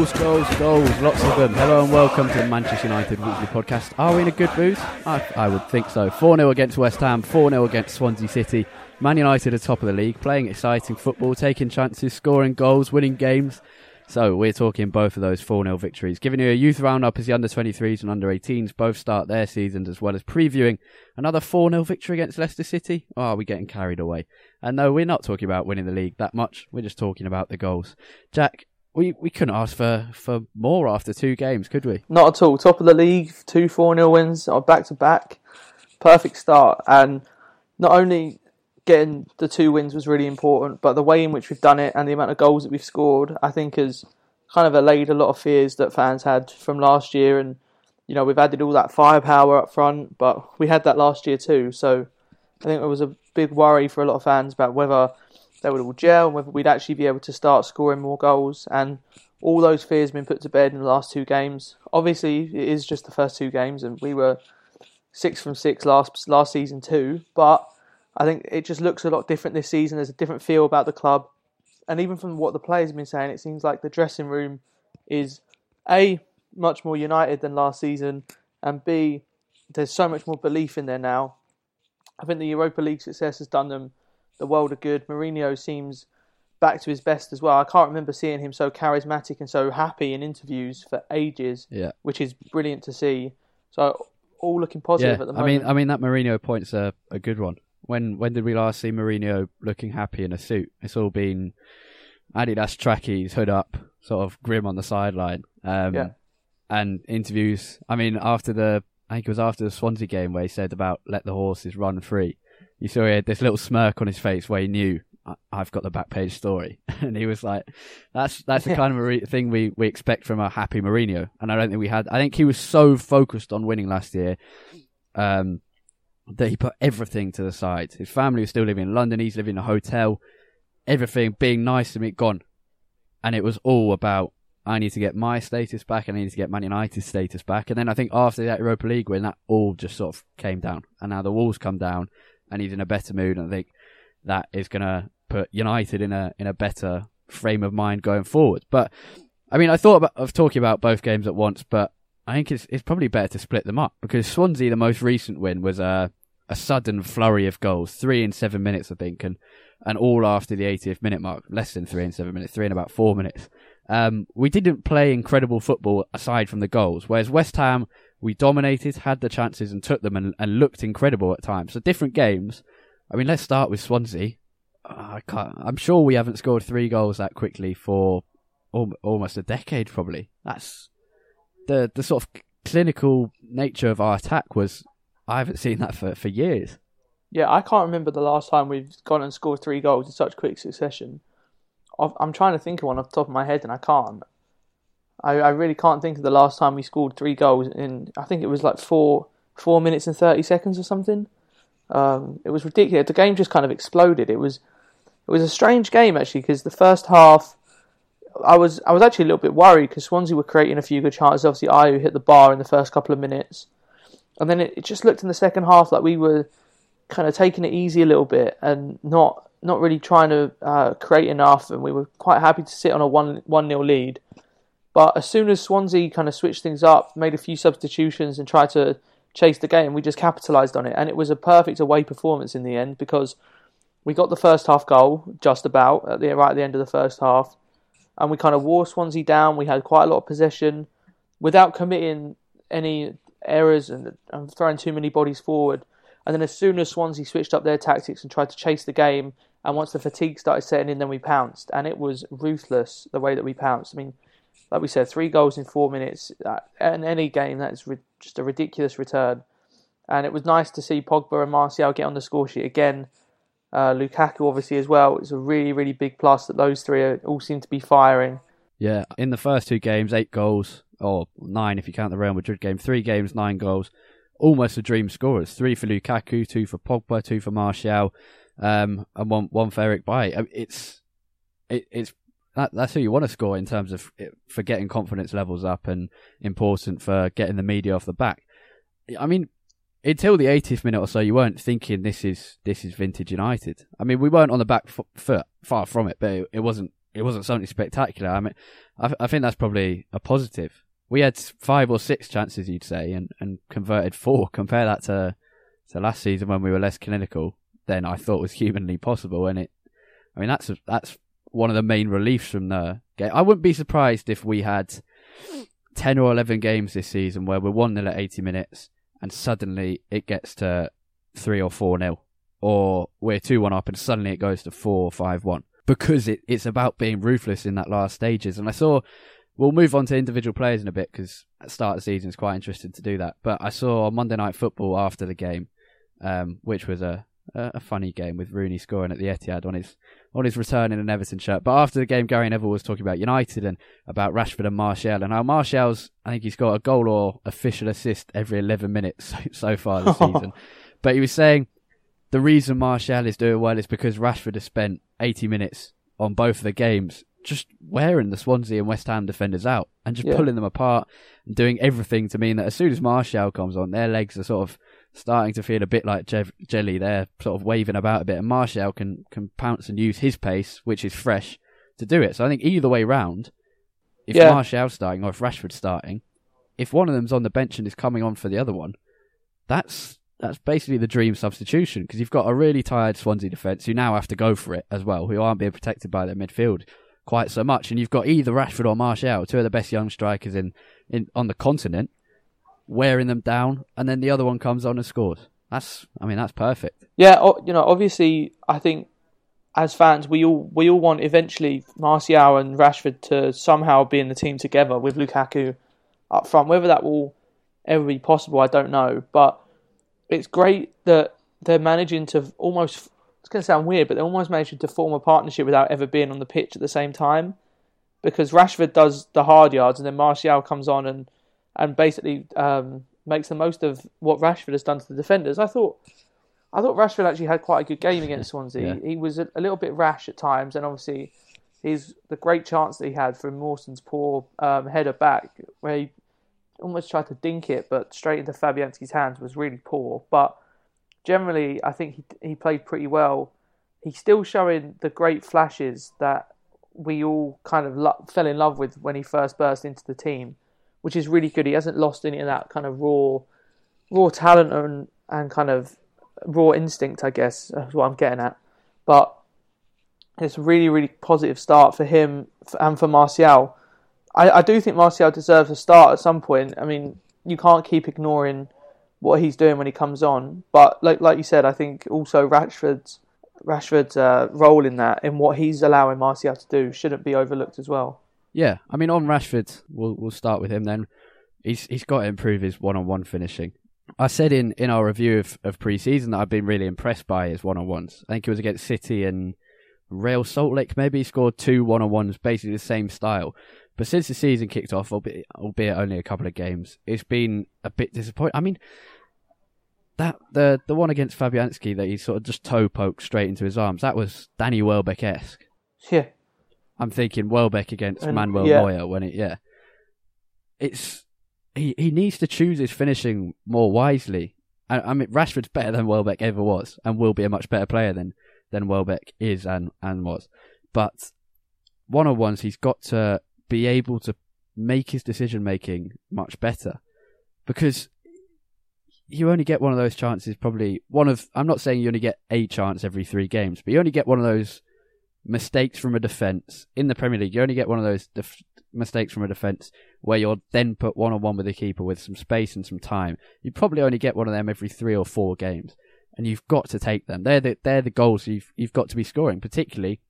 Goals, goals, goals, lots of them. Hello and welcome to the Manchester United Weekly Podcast. Are we in a good mood? I, I would think so. 4 0 against West Ham, 4 0 against Swansea City. Man United are top of the league, playing exciting football, taking chances, scoring goals, winning games. So we're talking both of those 4 0 victories. Giving you a youth roundup as the under 23s and under 18s both start their seasons, as well as previewing another 4 0 victory against Leicester City. Oh, are we getting carried away? And no, we're not talking about winning the league that much. We're just talking about the goals. Jack, we we couldn't ask for, for more after two games, could we? Not at all. Top of the league, two 4 0 wins, uh, back to back. Perfect start. And not only getting the two wins was really important, but the way in which we've done it and the amount of goals that we've scored, I think has kind of allayed a lot of fears that fans had from last year. And, you know, we've added all that firepower up front, but we had that last year too. So I think it was a big worry for a lot of fans about whether they would all gel and whether we'd actually be able to start scoring more goals. And all those fears have been put to bed in the last two games. Obviously, it is just the first two games, and we were six from six last last season too. But I think it just looks a lot different this season. There's a different feel about the club, and even from what the players have been saying, it seems like the dressing room is a much more united than last season, and b there's so much more belief in there now. I think the Europa League success has done them the world of good. Mourinho seems back to his best as well. I can't remember seeing him so charismatic and so happy in interviews for ages. Yeah. which is brilliant to see. So all looking positive yeah, at the moment. I mean, I mean that Mourinho point's a, a good one. When when did we last see Mourinho looking happy in a suit? It's all been Adidas trackies, hood up, sort of grim on the sideline. Um, Yeah. And interviews. I mean, after the I think it was after the Swansea game where he said about let the horses run free. You saw he had this little smirk on his face where he knew "I- I've got the back page story, and he was like, "That's that's the kind of Mourinho- thing we, we expect from a happy Mourinho." And I don't think we had. I think he was so focused on winning last year, um, that he put everything to the side. His family was still living in London. He's living in a hotel. Everything being nice to me gone, and it was all about I need to get my status back and I need to get Man United's status back. And then I think after that Europa League win, that all just sort of came down, and now the walls come down, and he's in a better mood. And I think that is going to put United in a in a better frame of mind going forward. But I mean, I thought about, of talking about both games at once, but I think it's it's probably better to split them up because Swansea, the most recent win, was a a sudden flurry of goals, three in seven minutes, I think, and and all after the 80th minute mark, less than three in seven minutes, three in about four minutes. Um, we didn't play incredible football aside from the goals, whereas West Ham we dominated, had the chances and took them, and, and looked incredible at times. So different games. I mean, let's start with Swansea. Uh, I can't, I'm sure we haven't scored three goals that quickly for al- almost a decade, probably. That's the the sort of clinical nature of our attack was. I haven't seen that for, for years. yeah, I can't remember the last time we've gone and scored three goals in such quick succession. I've- I'm trying to think of one off the top of my head, and I can't. I, I really can't think of the last time we scored three goals in. I think it was like four four minutes and thirty seconds or something. Um, it was ridiculous. The game just kind of exploded. It was it was a strange game actually because the first half, I was I was actually a little bit worried because Swansea were creating a few good chances. Obviously, Ayew hit the bar in the first couple of minutes, and then it, it just looked in the second half like we were kind of taking it easy a little bit and not not really trying to uh, create enough. And we were quite happy to sit on a one one nil lead. But as soon as Swansea kind of switched things up, made a few substitutions, and tried to chase the game, we just capitalised on it. And it was a perfect away performance in the end because we got the first half goal just about at the right at the end of the first half, and we kind of wore Swansea down. We had quite a lot of possession without committing any errors and, and throwing too many bodies forward. And then as soon as Swansea switched up their tactics and tried to chase the game, and once the fatigue started setting in, then we pounced, and it was ruthless the way that we pounced. I mean, like we said, three goals in four minutes uh, in any game that is ri- just a ridiculous return. And it was nice to see Pogba and Martial get on the score sheet again. Uh, Lukaku obviously as well. It's a really really big plus that those three are, all seem to be firing. Yeah, in the first two games, eight goals, or nine if you count the Real Madrid game. Three games, nine goals. Almost a dream scorers. Three for Lukaku, two for Pogba, two for Martial, um, and one one for Eric Bailly. It's it, it's that, that's who you want to score in terms of eh, for getting confidence levels up and important for getting the media off the back. I mean, until the 80th minute or so, you weren't thinking this is this is vintage United. I mean, we weren't on the back foot, far from it, but it, it wasn't it wasn't something spectacular. I mean, I, I think that's probably a positive. We had five or six chances, you'd say, and, and converted four. Compare that to to last season when we were less clinical than I thought was humanly possible. And it, I mean, that's that's one of the main reliefs from the game. I wouldn't be surprised if we had ten or eleven games this season where we're one 0 at eighty minutes, and suddenly it gets to three or four nil, or we're two one up, and suddenly it goes to four five one because it, it's about being ruthless in that last stages. And I saw, we'll move on to individual players in a bit because at start of season is quite interesting to do that. But I saw Monday Night Football after the game, um, which was a, a funny game with Rooney scoring at the Etihad on his on his return in an Everton shirt. But after the game, Gary Neville was talking about United and about Rashford and Martial and how Martial's I think he's got a goal or official assist every 11 minutes so, so far this season. But he was saying the reason Martial is doing well is because Rashford has spent 80 minutes on both of the games just wearing the Swansea and West Ham defenders out and just yeah. pulling them apart and doing everything to mean that as soon as Martial comes on, their legs are sort of starting to feel a bit like je- jelly. They're sort of waving about a bit, and Martial can, can pounce and use his pace, which is fresh, to do it. So I think either way round, if yeah. Martial's starting or if Rashford's starting, if one of them's on the bench and is coming on for the other one, that's that's basically the dream substitution because you've got a really tired Swansea defence who now have to go for it as well, who aren't being protected by their midfield quite so much, and you've got either Rashford or Martial, two of the best young strikers in, in on the continent, wearing them down, and then the other one comes on and scores. That's, I mean, that's perfect. Yeah, you know, obviously, I think as fans, we all we all want eventually Martial and Rashford to somehow be in the team together with Lukaku up front. Whether that will ever be possible, I don't know, but it's great that they're managing to almost. It's going to sound weird, but they're almost managing to form a partnership without ever being on the pitch at the same time. Because Rashford does the hard yards, and then Martial comes on and and basically um, makes the most of what Rashford has done to the defenders. I thought. I thought Rashford actually had quite a good game against Swansea. Yeah. He was a, a, little bit rash at times, and obviously, he's the great chance that he had from Mawson's poor um, header back, where he almost tried to dink it, but straight into Fabianski's hands was really poor. But generally, I think he he played pretty well. He's still showing the great flashes that we all kind of lo- fell in love with when he first burst into the team, which is really good. He hasn't lost any of that kind of raw, raw talent and and kind of raw instinct. I guess is what I'm getting at. But it's a really really positive start for him and for Martial. I, I do think Martial deserves a start at some point. I mean, you can't keep ignoring what he's doing when he comes on. But like like you said, I think also Rashford's Rashford's uh, role in that, in what he's allowing Martial to do, shouldn't be overlooked as well. Yeah, I mean on Rashford, we'll we'll start with him then. He's he's got to improve his one on one finishing. I said in, in our review of, of pre season that I've been really impressed by his one on ones. I think it was against City and Real Salt Lake. Maybe he scored two one on ones, basically the same style. But since the season kicked off, albeit, albeit only a couple of games, it's been a bit disappointing. I mean, that the the one against Fabianski that he sort of just toe poked straight into his arms, that was Danny Welbeck esque. Yeah. I'm thinking Welbeck against and, Manuel yeah. Neuer when it yeah. It's he, he needs to choose his finishing more wisely. I, I mean Rashford's better than Welbeck ever was and will be a much better player than than Welbeck is and, and was. But one on ones he's got to be able to make his decision making much better because you only get one of those chances probably one of I'm not saying you only get a chance every 3 games but you only get one of those mistakes from a defense. In the Premier League you only get one of those def- mistakes from a defense where you're then put one on one with the keeper with some space and some time. You probably only get one of them every 3 or 4 games and you've got to take them. They're the they're the goals you've you've got to be scoring particularly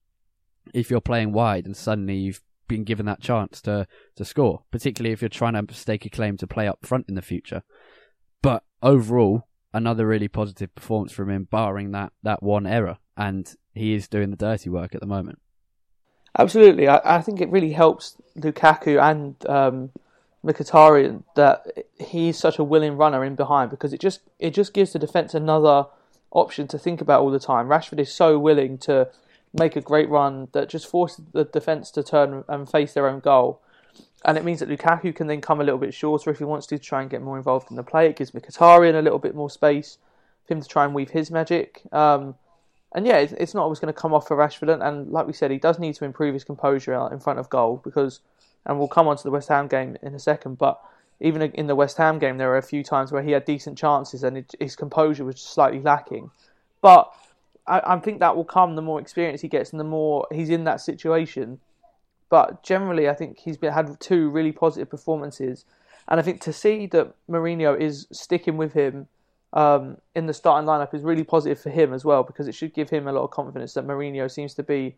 if you're playing wide and suddenly you've been given that chance to to score, particularly if you're trying to stake a claim to play up front in the future. But overall, another really positive performance from him, barring that that one error, and he is doing the dirty work at the moment. Absolutely, I, I think it really helps Lukaku and um, Mkhitaryan that he's such a willing runner in behind because it just it just gives the defence another option to think about all the time. Rashford is so willing to make a great run that just forces the defence to turn and face their own goal. And it means that Lukaku can then come a little bit shorter if he wants to, to try and get more involved in the play. It gives Mkhitaryan a little bit more space for him to try and weave his magic. Um, and yeah, it's, it's not always going to come off for Rashford. And, and like we said, he does need to improve his composure in front of goal because, and we'll come on to the West Ham game in a second, but even in the West Ham game, there were a few times where he had decent chances and it, his composure was slightly lacking. But I, I, think that will come the more experience he gets and the more he's in that situation. But generally, I think he's been, had two really positive performances. And I think to see that Mourinho is sticking with him um, in the starting lineup is really positive for him as well because it should give him a lot of confidence that Mourinho seems to be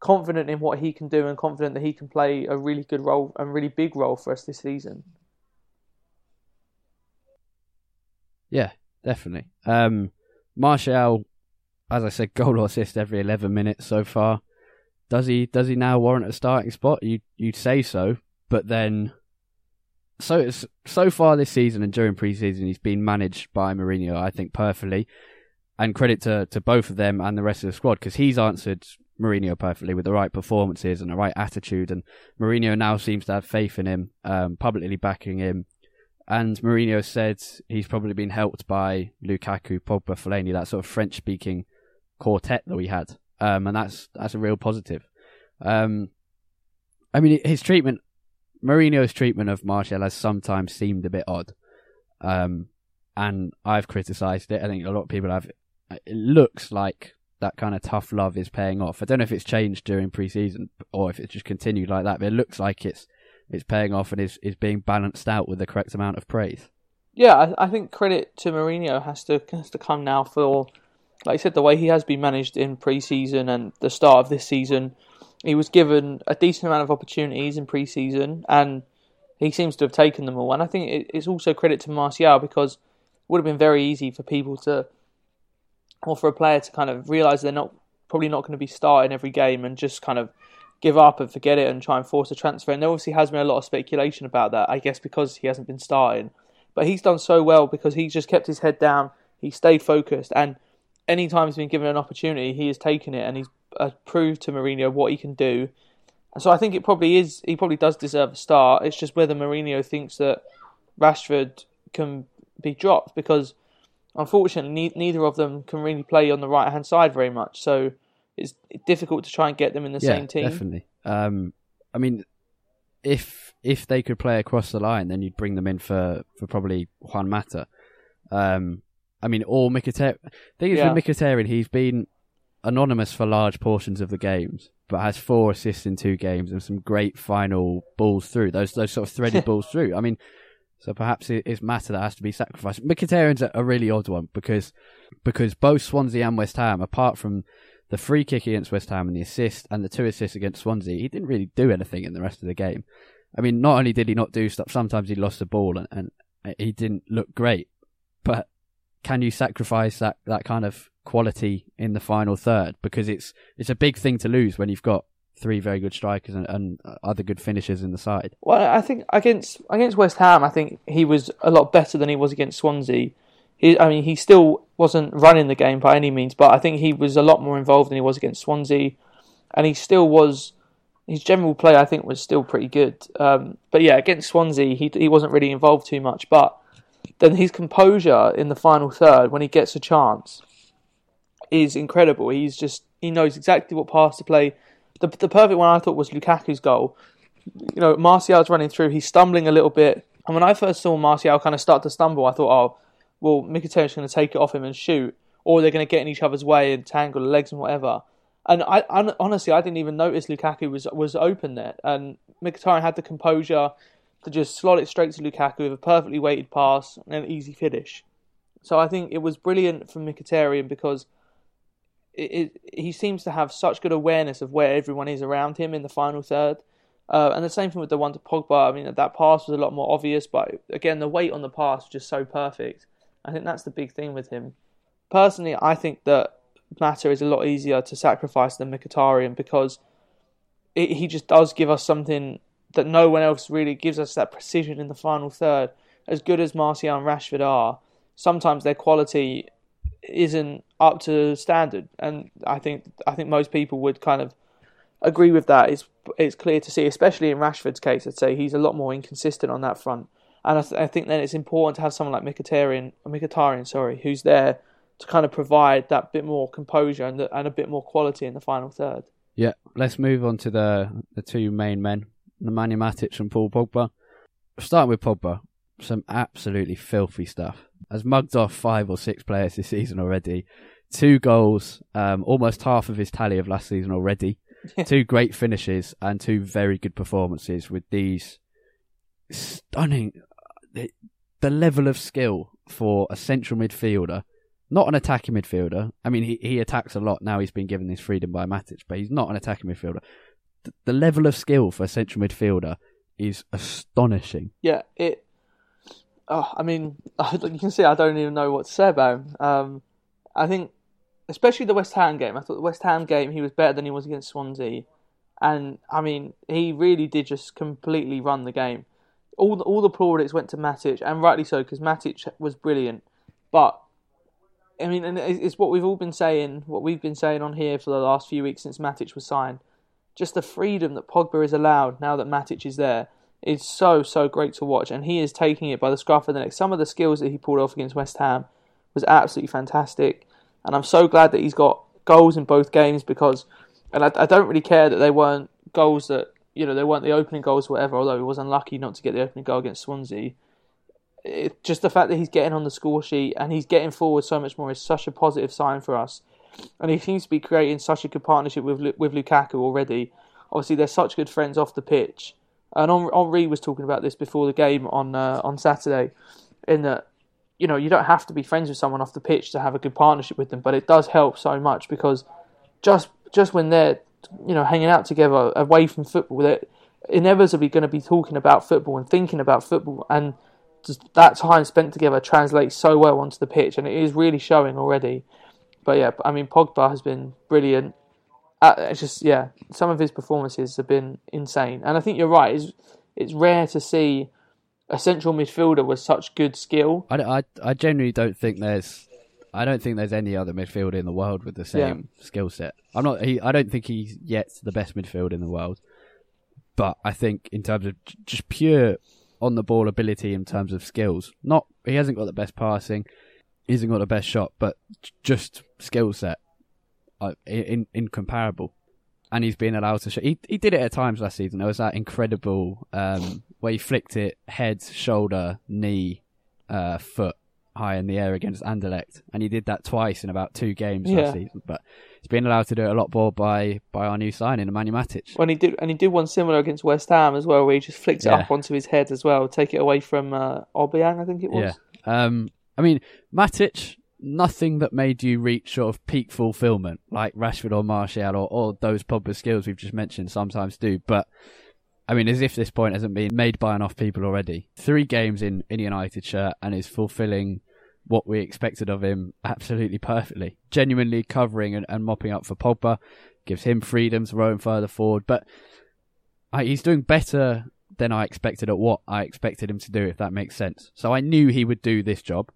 confident in what he can do and confident that he can play a really good role and really big role for us this season. Yeah, definitely. Um, Martial, as I said, goal or assist every 11 minutes so far. Does he does he now warrant a starting spot? You you'd say so, but then so so far this season and during preseason he's been managed by Mourinho, I think perfectly, and credit to to both of them and the rest of the squad because he's answered Mourinho perfectly with the right performances and the right attitude, and Mourinho now seems to have faith in him, um, publicly backing him. And Mourinho said he's probably been helped by Lukaku, Pogba, Fellaini, that sort of French-speaking quartet that we had, um, and that's that's a real positive. Um, I mean, his treatment Mourinho's treatment of Martial has sometimes seemed a bit odd, um, and I've criticised it. I think a lot of people have. It looks like that kind of tough love is paying off. I don't know if it's changed during pre-season or if it's just continued like that, but it looks like it's it's paying off and is is being balanced out with the correct amount of praise. Yeah, I, I think credit to Mourinho has to has to come now for, like I said, the way he has been managed in pre-season and the start of this season he was given a decent amount of opportunities in pre-season, and he seems to have taken them all. And I think it's also credit to Martial because it would have been very easy for people to, or for a player to kind of realise they're not probably not going to be starting every game and just kind of give up and forget it and try and force a transfer. And there obviously has been a lot of speculation about that, I guess, because he hasn't been starting. But he's done so well because he's just kept his head down, he stayed focused, and anytime he's been given an opportunity, he has taken it and he's uh, proved to Mourinho what he can do. So I think it probably is. He probably does deserve a start. It's just whether Mourinho thinks that Rashford can be dropped because, unfortunately, neither of them can really play on the right hand side very much. So it's difficult to try and get them in the yeah, same team. Definitely. Um, I mean, if if they could play across the line, then you'd bring them in for, for probably Juan Mata. Um, I mean, or Mkhitaryan. thing is yeah. with Mkhitaryan, he's been anonymous for large portions of the games, but has four assists in two games and some great final balls through. Those those sort of threaded balls through. I mean, so perhaps it's Mata that has to be sacrificed. Mkhitaryan's a really odd one because because both Swansea and West Ham, apart from the free kick against West Ham and the assist and the two assists against Swansea, he didn't really do anything in the rest of the game. I mean, not only did he not do stuff, sometimes he lost the ball and, and he didn't look great, but can you sacrifice that, that kind of quality in the final third because it's it's a big thing to lose when you've got three very good strikers and, and other good finishers in the side. Well, I think against against West Ham, I think he was a lot better than he was against Swansea. He, I mean, he still wasn't running the game by any means, but I think he was a lot more involved than he was against Swansea, and he still was. His general play, I think, was still pretty good. Um, but yeah, against Swansea, he he wasn't really involved too much. But then his composure in the final third, when he gets a chance, is incredible. He's just he knows exactly what pass to play. The the perfect one I thought was Lukaku's goal. You know, Martial's running through. He's stumbling a little bit, and when I first saw Martial kind of start to stumble, I thought, oh, well, Mkhitaryan's going to take it off him and shoot, or they're going to get in each other's way and tangle the legs and whatever. And I, I honestly, I didn't even notice Lukaku was was open there, and Mkhitaryan had the composure to just slot it straight to Lukaku with a perfectly weighted pass and an easy finish. So I think it was brilliant from Mkhitaryan because it, it, he seems to have such good awareness of where everyone is around him in the final third. Uh, and the same thing with the one to Pogba. I mean, that pass was a lot more obvious, but again, the weight on the pass was just so perfect. I think that's the big thing with him. Personally, I think that Mata is a lot easier to sacrifice than Mkhitaryan because it, he just does give us something that no one else really gives us that precision in the final third. As good as Martial and Rashford are, sometimes their quality isn't up to standard, and I think I think most people would kind of agree with that. It's it's clear to see, especially in Rashford's case. I'd say he's a lot more inconsistent on that front, and I, th- I think then it's important to have someone like Mkhitaryan, Mkhitaryan, sorry, who's there to kind of provide that bit more composure and, the, and a bit more quality in the final third. Yeah, let's move on to the the two main men, Nemanja Matic and Paul Pogba. Starting with Pogba, some absolutely filthy stuff. Has mugged off five or six players this season already. Two goals, um, almost half of his tally of last season already. two great finishes and two very good performances with these stunning. The, the level of skill for a central midfielder, not an attacking midfielder. I mean, he, he attacks a lot now. He's been given this freedom by Matic, but he's not an attacking midfielder. The, level of skill for a central midfielder is astonishing. Yeah, it. Oh, I mean, you can see I don't even know what to say about him. Um, I think, especially the West Ham game. I thought the West Ham game he was better than he was against Swansea, and I mean he really did just completely run the game. All the, all the plaudits went to Matic, and rightly so because Matic was brilliant. But I mean, and it's what we've all been saying, what we've been saying on here for the last few weeks since Matic was signed. Just the freedom that Pogba is allowed now that Matic is there is so so great to watch, and he is taking it by the scruff of the neck. Some of the skills that he pulled off against West Ham was absolutely fantastic, and I'm so glad that he's got goals in both games because, and I, I don't really care that they weren't goals that you know they weren't the opening goals, whatever. Although he was unlucky not to get the opening goal against Swansea. It, just the fact that he's getting on the score sheet and he's getting forward so much more is such a positive sign for us. And he seems to be creating such a good partnership with with Lukaku already. Obviously, they're such good friends off the pitch. And Henri was talking about this before the game on uh, on Saturday, in that you know you don't have to be friends with someone off the pitch to have a good partnership with them, but it does help so much because just just when they're you know hanging out together away from football, they're inevitably going to be talking about football and thinking about football, and that time spent together translates so well onto the pitch, and it is really showing already. But yeah, I mean Pogba has been brilliant. Uh, it's just yeah, some of his performances have been insane, and I think you're right. It's it's rare to see a central midfielder with such good skill. I, I, I genuinely don't think there's I don't think there's any other midfielder in the world with the same yeah. skill set. I'm not. He, I don't think he's yet the best midfielder in the world, but I think in terms of just pure on the ball ability, in terms of skills, not he hasn't got the best passing, hasn't got the best shot, but just skill set, uh, in incomparable. And he's been allowed to. Show, he he did it at times last season. There was that incredible um, where he flicked it head, shoulder, knee, uh, foot high in the air against Anderlecht, and he did that twice in about two games yeah. last season. But he's been allowed to do it a lot more by by our new signing, Nemanja Matic. When he did, and he did one similar against West Ham as well, where he just flicked it yeah. up onto his head as well, take it away from uh, Obiang, I think it was. Yeah. Um, I mean, Matic, nothing that made you reach sort of peak fulfillment like Rashford or Martial or, or those Pogba skills we've just mentioned sometimes do, but. I mean, as if this point hasn't been made by enough people already. Three games in, in United shirt and is fulfilling what we expected of him absolutely perfectly. Genuinely covering and, and mopping up for Pogba, gives him freedom to roam further forward. But I, he's doing better than I expected at what I expected him to do, if that makes sense. So I knew he would do this job,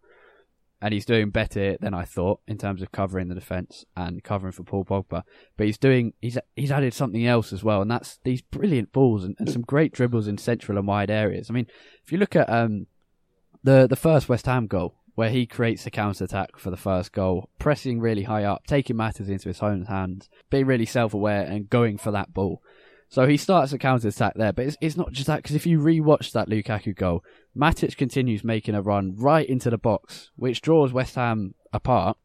and he's doing better than I thought in terms of covering the defence and covering for Paul Pogba. But he's doing he's he's added something else as well, and that's these brilliant balls and, and some great dribbles in central and wide areas. I mean, if you look at um, the the first West Ham goal, where he creates a counter attack for the first goal, pressing really high up, taking matters into his own hands, being really self aware and going for that ball. So he starts a counter attack there, but it's, it's not just that because if you rewatch that Lukaku goal, Matic continues making a run right into the box, which draws West Ham apart.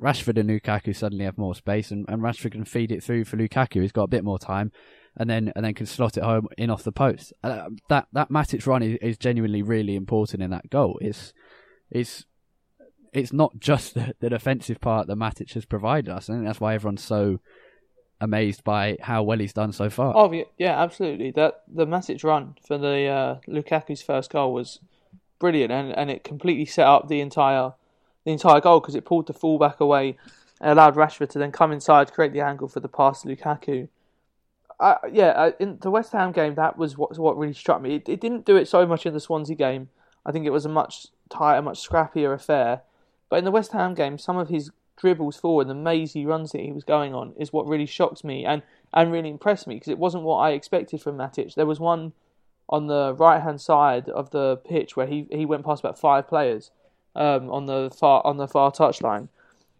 Rashford and Lukaku suddenly have more space, and, and Rashford can feed it through for Lukaku. He's got a bit more time, and then and then can slot it home in off the post. Uh, that that Matic run is, is genuinely really important in that goal. It's it's it's not just the, the defensive part that Matic has provided us. Think that's why everyone's so amazed by how well he's done so far. Oh yeah, absolutely. That the Matic run for the uh, Lukaku's first goal was brilliant, and, and it completely set up the entire the entire goal because it pulled the fullback away and allowed Rashford to then come inside, create the angle for the pass to Lukaku. I, yeah, in the West Ham game, that was what what really struck me. It, it, didn't do it so much in the Swansea game. I think it was a much tighter, much scrappier affair. But in the West Ham game, some of his dribbles forward, the mazy runs that he was going on, is what really shocked me and, and really impressed me because it wasn't what I expected from Matic. There was one on the right hand side of the pitch where he, he went past about five players um, on the far on the far touchline.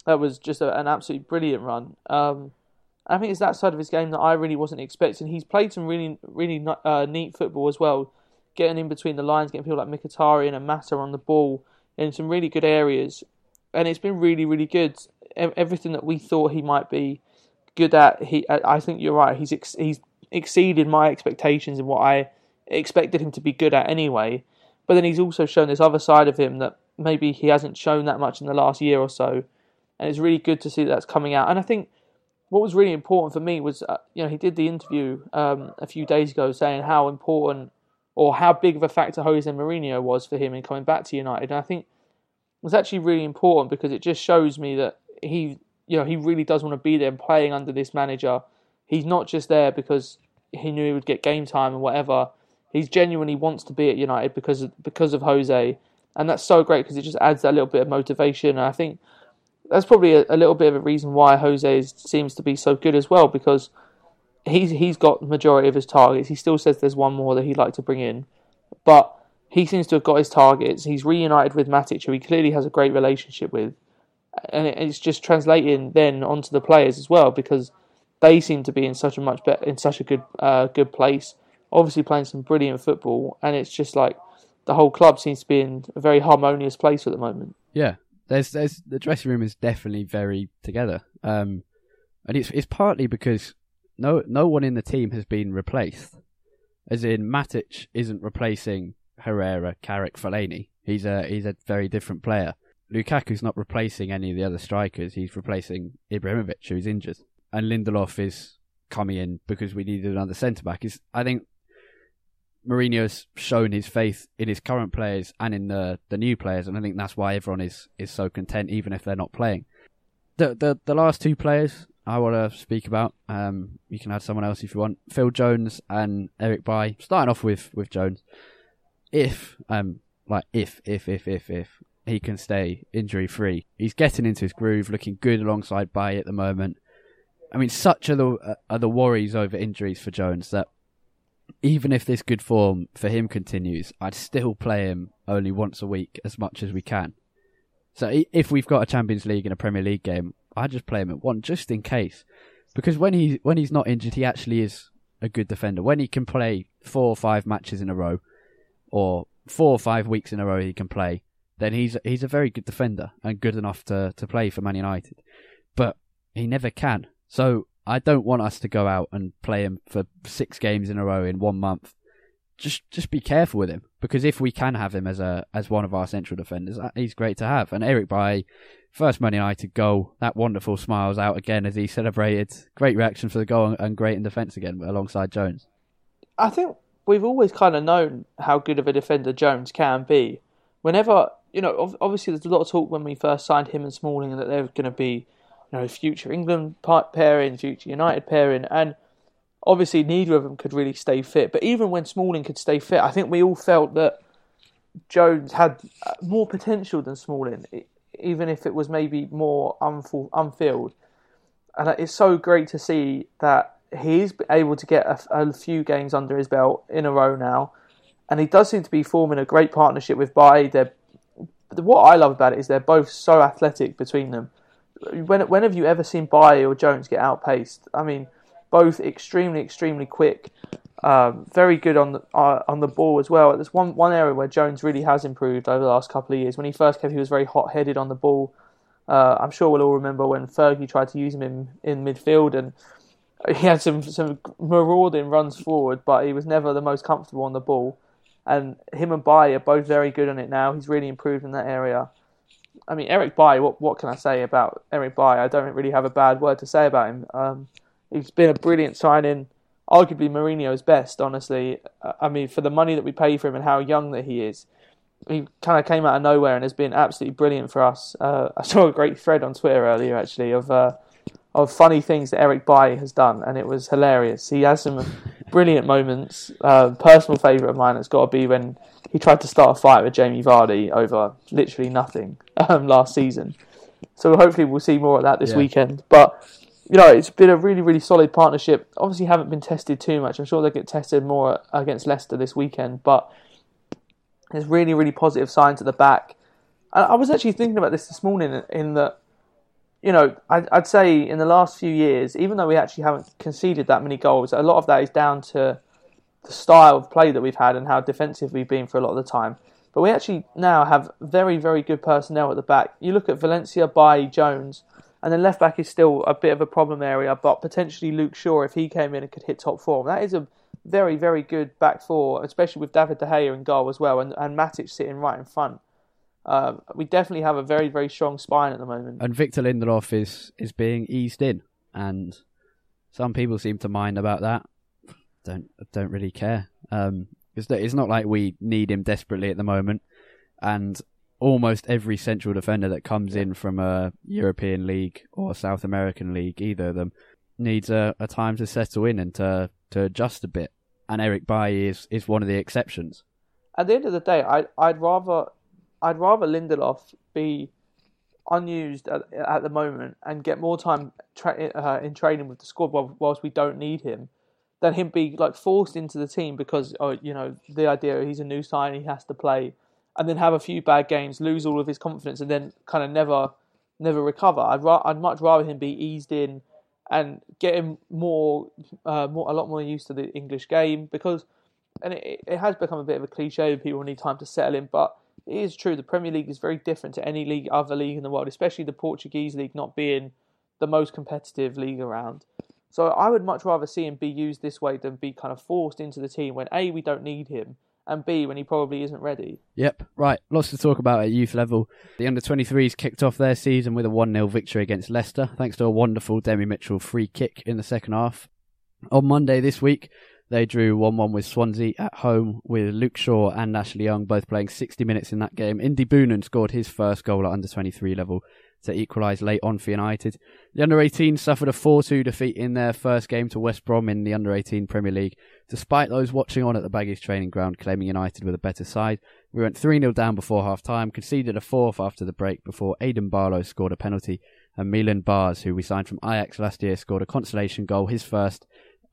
That was just a, an absolutely brilliant run. Um, I think it's that side of his game that I really wasn't expecting. He's played some really really uh, neat football as well, getting in between the lines, getting people like Mkhitaryan and Mata on the ball in some really good areas, and it's been really really good. Everything that we thought he might be good at, he I think you're right. He's ex- he's exceeded my expectations and what I expected him to be good at anyway. But then he's also shown this other side of him that maybe he hasn't shown that much in the last year or so, and it's really good to see that's coming out. And I think what was really important for me was, uh, you know, he did the interview um, a few days ago saying how important or how big of a factor Jose Mourinho was for him in coming back to United. And I think it's actually really important because it just shows me that he, you know, he really does want to be there and playing under this manager. He's not just there because he knew he would get game time and whatever. He genuinely wants to be at United because of, because of Jose, and that's so great because it just adds that little bit of motivation. And I think that's probably a, a, little bit of a reason why Jose is, seems to be so good as well because he's he's got the majority of his targets. He still says there's one more that he'd like to bring in, but he seems to have got his targets. He's reunited with Matic, who he clearly has a great relationship with, and it's just translating then onto the players as well because they seem to be in such a much better, in such a good uh, good place. Obviously playing some brilliant football, and it's just like the whole club seems to be in a very harmonious place at the moment. Yeah, there's there's the dressing room is definitely very together, um, and it's it's partly because no no one in the team has been replaced, as in Matic isn't replacing Herrera, Carrick, Fellaini. He's a he's a very different player. Lukaku's not replacing any of the other strikers. He's replacing Ibrahimovic, who's injured, and Lindelof is coming in because we needed another centre back. Is I think Mourinho's shown his faith in his current players and in the the new players, and I think that's why everyone is is so content, even if they're not playing. The the the last two players I want to speak about. Um, you can add someone else if you want. Phil Jones and Eric Bailly. Starting off with with Jones, if um like if if if if if he can stay injury free, he's getting into his groove, looking good alongside Bailly at the moment. I mean, such are the uh, are the worries over injuries for Jones that even if this good form for him continues, I'd still play him only once a week as much as we can. So if we've got a Champions League and a Premier League game, I just play him at one just in case, because when he when he's not injured, he actually is a good defender. When he can play four or five matches in a row, or four or five weeks in a row, he can play. Then he's he's a very good defender and good enough to to play for Man United, but he never can. So I don't want us to go out and play him for six games in a row in one month. Just just be careful with him because if we can have him as a as one of our central defenders, uh, he's great to have. And Eric Bailly, first Man United goal, that wonderful smiles out again as he celebrated. Great reaction for the goal and great in defence again alongside Jones. I think we've always kind of known how good of a defender Jones can be. Whenever you know, obviously there's a lot of talk when we first signed him and Smalling that they're going to be you know, future England pairing, future United pairing, and obviously neither of them could really stay fit. But even when Smalling could stay fit, I think we all felt that Jones had uh, more potential than Smalling, even if it was maybe more unfull, unfilled. And it's so great to see that he's able to get a, a few games under his belt in a row now, and he does seem to be forming a great partnership with Bailly. They're, what I love about it is they're both so athletic between them when when have you ever seen Bailly or Jones get outpaced? I mean, both extremely extremely quick, um, very good on the uh, on the ball as well. There's one one area where Jones really has improved over the last couple of years. When he first came, he was very hot headed on the ball. Uh, I'm sure we'll all remember when Fergie tried to use him in, in midfield and he had some some marauding runs forward, but he was never the most comfortable on the ball. And him and Bailly are both very good on it now. He's really improved in that area. I mean, Eric Bailly, what, what can I say about Eric Bailly? I don't really have a bad word to say about him. Um, he's been a brilliant signing, arguably Mourinho's best, honestly. Uh, I mean, for the money that we pay for him and how young that he is, he kind of came out of nowhere and has been absolutely brilliant for us. Uh, I saw a great thread on Twitter earlier, actually, of uh, of funny things that Eric Bailly has done, and it was hilarious. He has some brilliant moments. Uh, personal favourite of mine has got to be when he tried to start a fight with Jamie Vardy over literally nothing um, last season. So hopefully we'll see more of that this Yeah. weekend. But you know, it's been a really, really solid partnership. Obviously, haven't been tested too much. I'm sure they'll get tested more against Leicester this weekend. But there's really, really positive signs at the back. And I was actually thinking about this this morning in that, you know, I'd, I'd say in the last few years, even though we actually haven't conceded that many goals, a lot of that is down to the style of play that we've had and how defensive we've been for a lot of the time. But we actually now have very, very good personnel at the back. You look at Valencia by Jones, and then left back is still a bit of a problem area, but potentially Luke Shaw if he came in and could hit top form. That is a very, very good back four, especially with David De Gea in goal as well, and, and Matic sitting right in front. Um, we definitely have a very, very strong spine at the moment. And Victor Lindelof is is being eased in, and some people seem to mind about that. Don't don't really care. Um, it's it's not like we need him desperately at the moment, and almost every central defender that comes in from a European league or South American league, either of them, needs a, a time to settle in and to to adjust a bit. And Eric Bailly is is one of the exceptions. At the end of the day, I, I'd rather I'd rather Lindelof be unused at, at the moment and get more time tra- uh, in training with the squad whilst we don't need him than him be like forced into the team because oh you know the idea he's a new sign he has to play and then have a few bad games lose all of his confidence and then kind of never never recover. I'd ra- I'd much rather him be eased in and get him more uh, more a lot more used to the English game because and it, it has become a bit of a cliche people need time to settle in but it is true the Premier League is very different to any league other league in the world especially the Portuguese league not being the most competitive league around so I would much rather see him be used this way than be kind of forced into the team when A, we don't need him, and B, when he probably isn't ready. Yep, right. Lots to talk about at youth level. The under 23s kicked off their season with a 1 0 victory against Leicester, thanks to a wonderful Demi Mitchell free kick in the second half. On Monday this week, they drew 1 1 with Swansea at home, with Luke Shaw and Ashley Young both playing 60 minutes in that game. Indy Boonen scored his first goal at under 23 level to equalise late on for United. The under 18s suffered a 4 2 defeat in their first game to West Brom in the under 18 Premier League, despite those watching on at the Baggies training ground claiming United were the better side. We went 3 0 down before half time, conceded a fourth after the break before Aidan Barlow scored a penalty, and Millen Baars, who we signed from Ajax last year, scored a consolation goal, his first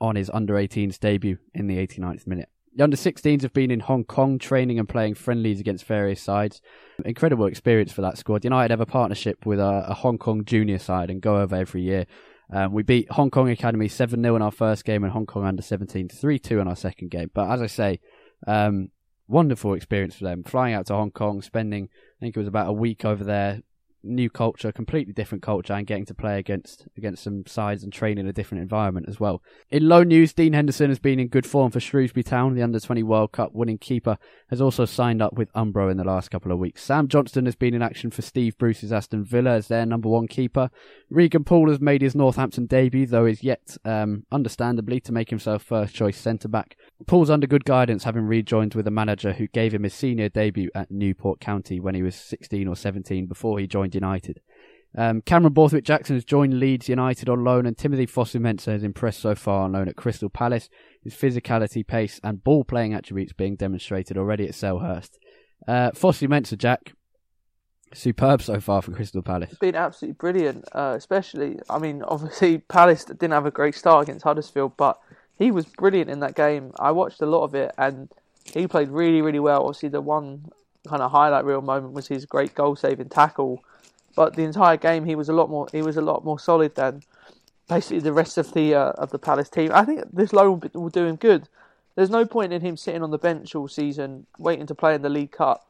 on his under 18s debut in the 89th minute. The under 16s have been in Hong Kong training and playing friendlies against various sides. Incredible experience for that squad. United have a partnership with a, a Hong Kong junior side and go over every year. Um, we beat Hong Kong Academy 7 0 in our first game and Hong Kong under 17 3 2 in our second game. But as I say, um, wonderful experience for them. Flying out to Hong Kong, spending, I think it was about a week over there, new culture, completely different culture, and getting to play against against some sides and train in a different environment as well. In low news, Dean Henderson has been in good form for Shrewsbury Town. The under 20 World Cup winning keeper has also signed up with Umbro in the last couple of weeks. Sam Johnstone has been in action for Steve Bruce's Aston Villa as their number one keeper. Regan Poole has made his Northampton debut, though is yet, um, understandably, to make himself first choice centre back. Poole's under good guidance, having rejoined with a manager who gave him his senior debut at Newport County when he was 16 or 17 before he joined United. Um, Cameron Borthwick Jackson has joined Leeds United on loan, and Timothy Fosu-Mensah has impressed so far on loan at Crystal Palace. His physicality, pace, and ball playing attributes being demonstrated already at Selhurst. Uh, Fosu-Mensah, Jack, superb so far for Crystal Palace. Been absolutely brilliant, uh, especially, I mean, obviously Palace didn't have a great start against Huddersfield, but he was brilliant in that game. I watched a lot of it and he played really, really well. Obviously, the one kind of highlight reel moment was his great goal saving tackle. But the entire game, he was a lot more. He was a lot more solid than basically the rest of the uh, of the Palace team. I think this loan will, will do him good. There's no point in him sitting on the bench all season waiting to play in the League Cup.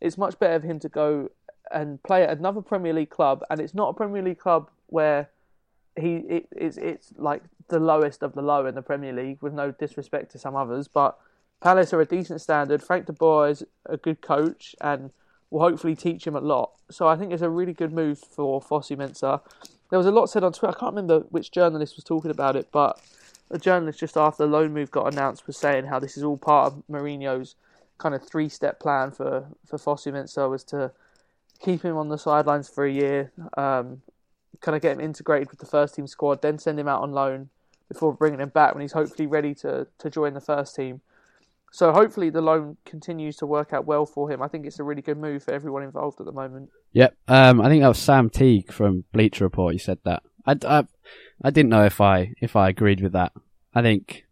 It's much better for him to go and play at another Premier League club, and it's not a Premier League club where he it, it's it's like the lowest of the low in the Premier League. With no disrespect to some others, but Palace are a decent standard. Frank de Boer is a good coach and will hopefully teach him a lot. So I think it's a really good move for Fosu-Mensah. There was a lot said on Twitter. I can't remember which journalist was talking about it, but a journalist just after the loan move got announced was saying how this is all part of Mourinho's kind of three-step plan for for Fosu-Mensah was to keep him on the sidelines for a year, um, kind of get him integrated with the first team squad, then send him out on loan before bringing him back when he's hopefully ready to, to join the first team. So hopefully the loan continues to work out well for him. I think it's a really good move for everyone involved at the moment. Yep. Um, I think that was Sam Teague from Bleacher Report. He said that. I, I, I didn't know if I if I agreed with that. I think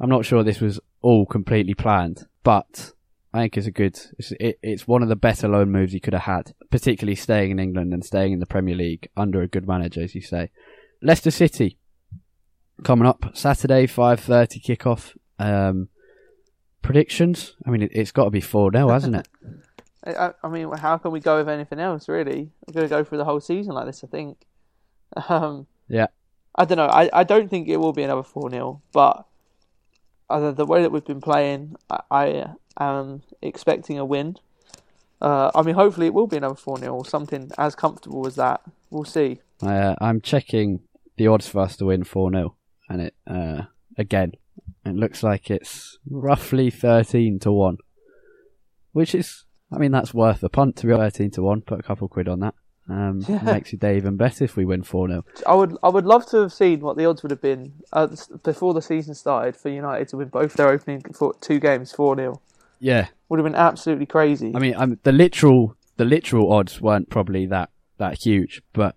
I'm not sure this was all completely planned, but I think it's a good. It's, it, it's one of the better loan moves he could have had, particularly staying in England and staying in the Premier League under a good manager, as you say. Leicester City coming up Saturday, five thirty kickoff. Um, predictions? I mean, it, has got to be four 0 hasn't it? I, I, mean, how can we go with anything else? Really, we're going to go through the whole season like this. I think. Um, yeah. I don't know. I, I don't think it will be another four 0 but uh, the way that we've been playing, I, I am expecting a win. Uh, I mean, hopefully it will be another 4 0 or something as comfortable as that. We'll see. Uh, I'm checking the odds for us to win 4 0, and it, uh, again, it looks like it's roughly 13 to 1. Which is, I mean, that's worth a punt to be 13 to 1. Put a couple quid on that. Um, yeah. Makes your day even better if we win 4 0. I would, I would love to have seen what the odds would have been uh, before the season started for United to win both their opening two games 4 0. Yeah. Would have been absolutely crazy. I mean, um, the literal the literal odds weren't probably that, that huge, but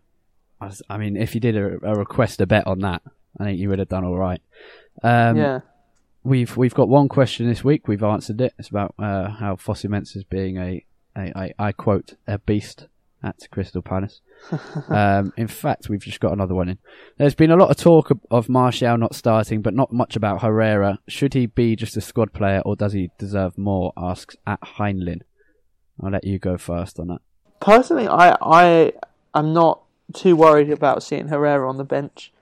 I, was, I mean, if you did a, a, request a bet on that, I think you would have done all right. Um, yeah. We've we've got one question this week. We've answered it. It's about uh, how Fosu Mensah being a, a, a I quote a beast at Crystal Palace. um, in fact, we've just got another one in. There's been a lot of talk of, of Martial not starting, but not much about Herrera. Should he be just a squad player, or does he deserve more? Asks at Heinlein. I'll let you go first on that. Personally, I I am not too worried about seeing Herrera on the bench.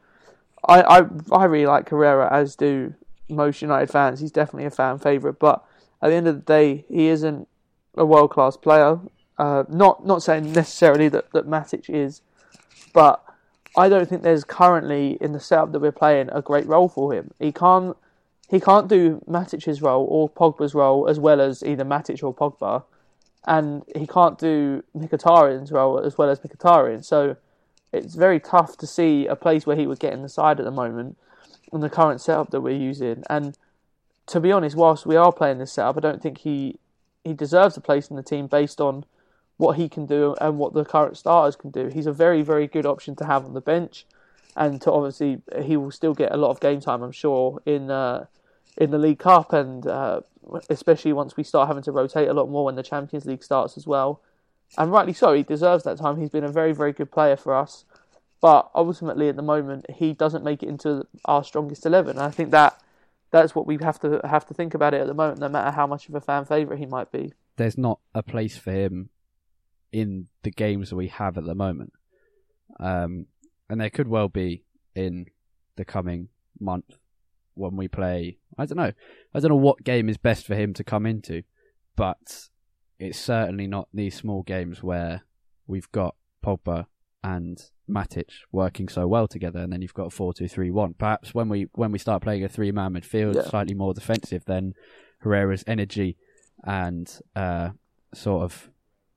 I, I I really like Herrera, as do most United fans. He's definitely a fan favourite, but at the end of the day, he isn't a world class player. Uh, not not saying necessarily that, that Matic is, but I don't think there's currently in the setup that we're playing a great role for him. He can't he can't do Matic's role or Pogba's role as well as either Matic or Pogba, and he can't do Mkhitaryan's role as well as Mkhitaryan. So it's very tough to see a place where he would get in the side at the moment in the current setup that we're using. And to be honest, whilst we are playing this setup, I don't think he he deserves a place in the team based on what he can do and what the current starters can do. He's a very, very good option to have on the bench, and to obviously he will still get a lot of game time, I'm sure, in uh, in the League Cup, and uh, especially once we start having to rotate a lot more when the Champions League starts as well. And rightly so, he deserves that time. He's been a very, very good player for us, but ultimately at the moment he doesn't make it into our strongest eleven. And I think that that's what we have to have to think about it at the moment, no matter how much of a fan favourite he might be. There's not a place for him in the games that we have at the moment. Um, and there could well be in the coming month when we play. I don't know. I don't know what game is best for him to come into, but it's certainly not these small games where we've got Pogba and Matic working so well together, and then you've got a four-two-three-one. Perhaps when we when we start playing a three-man midfield, yeah. slightly more defensive, then Herrera's energy and uh, sort of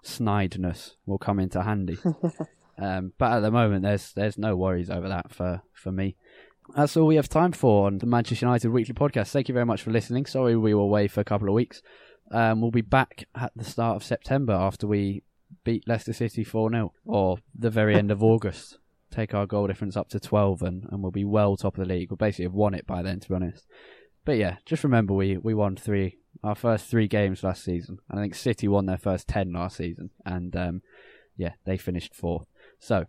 snideness will come into handy. um, but at the moment, there's there's no worries over that for, for me. That's all we have time for on the Manchester United Weekly Podcast. Thank you very much for listening. Sorry we were away for a couple of weeks. Um, we'll be back at the start of September after we beat Leicester City 4 0, or the very end of August. Take our goal difference up to 12 and, and we'll be well top of the league. We'll basically have won it by then, to be honest. But yeah, just remember we, we won three our first three games last season. I think City won their first ten last season, and um, yeah, they finished fourth. So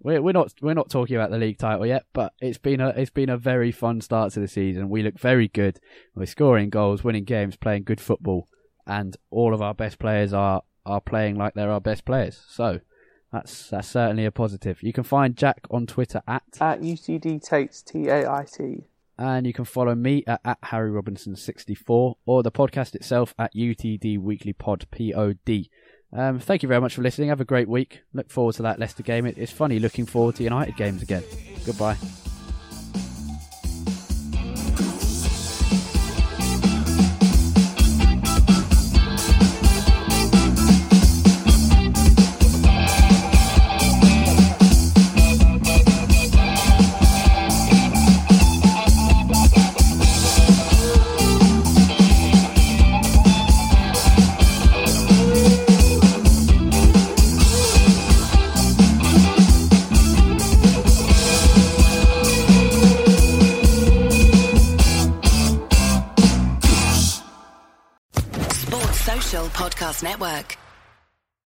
we're we're not we're not talking about the league title yet, but it's been a it's been a very fun start to the season. We look very good. We're scoring goals, winning games, playing good football, and all of our best players are are playing like they're our best players. So. That's that's certainly a positive. You can find Jack on Twitter at at UCD Tates T A I T. And you can follow me at, at Harry Robinson64 or the podcast itself at UTD Weekly Pod POD. Um, thank you very much for listening. Have a great week. Look forward to that Leicester game. It, it's funny looking forward to United games again. Goodbye.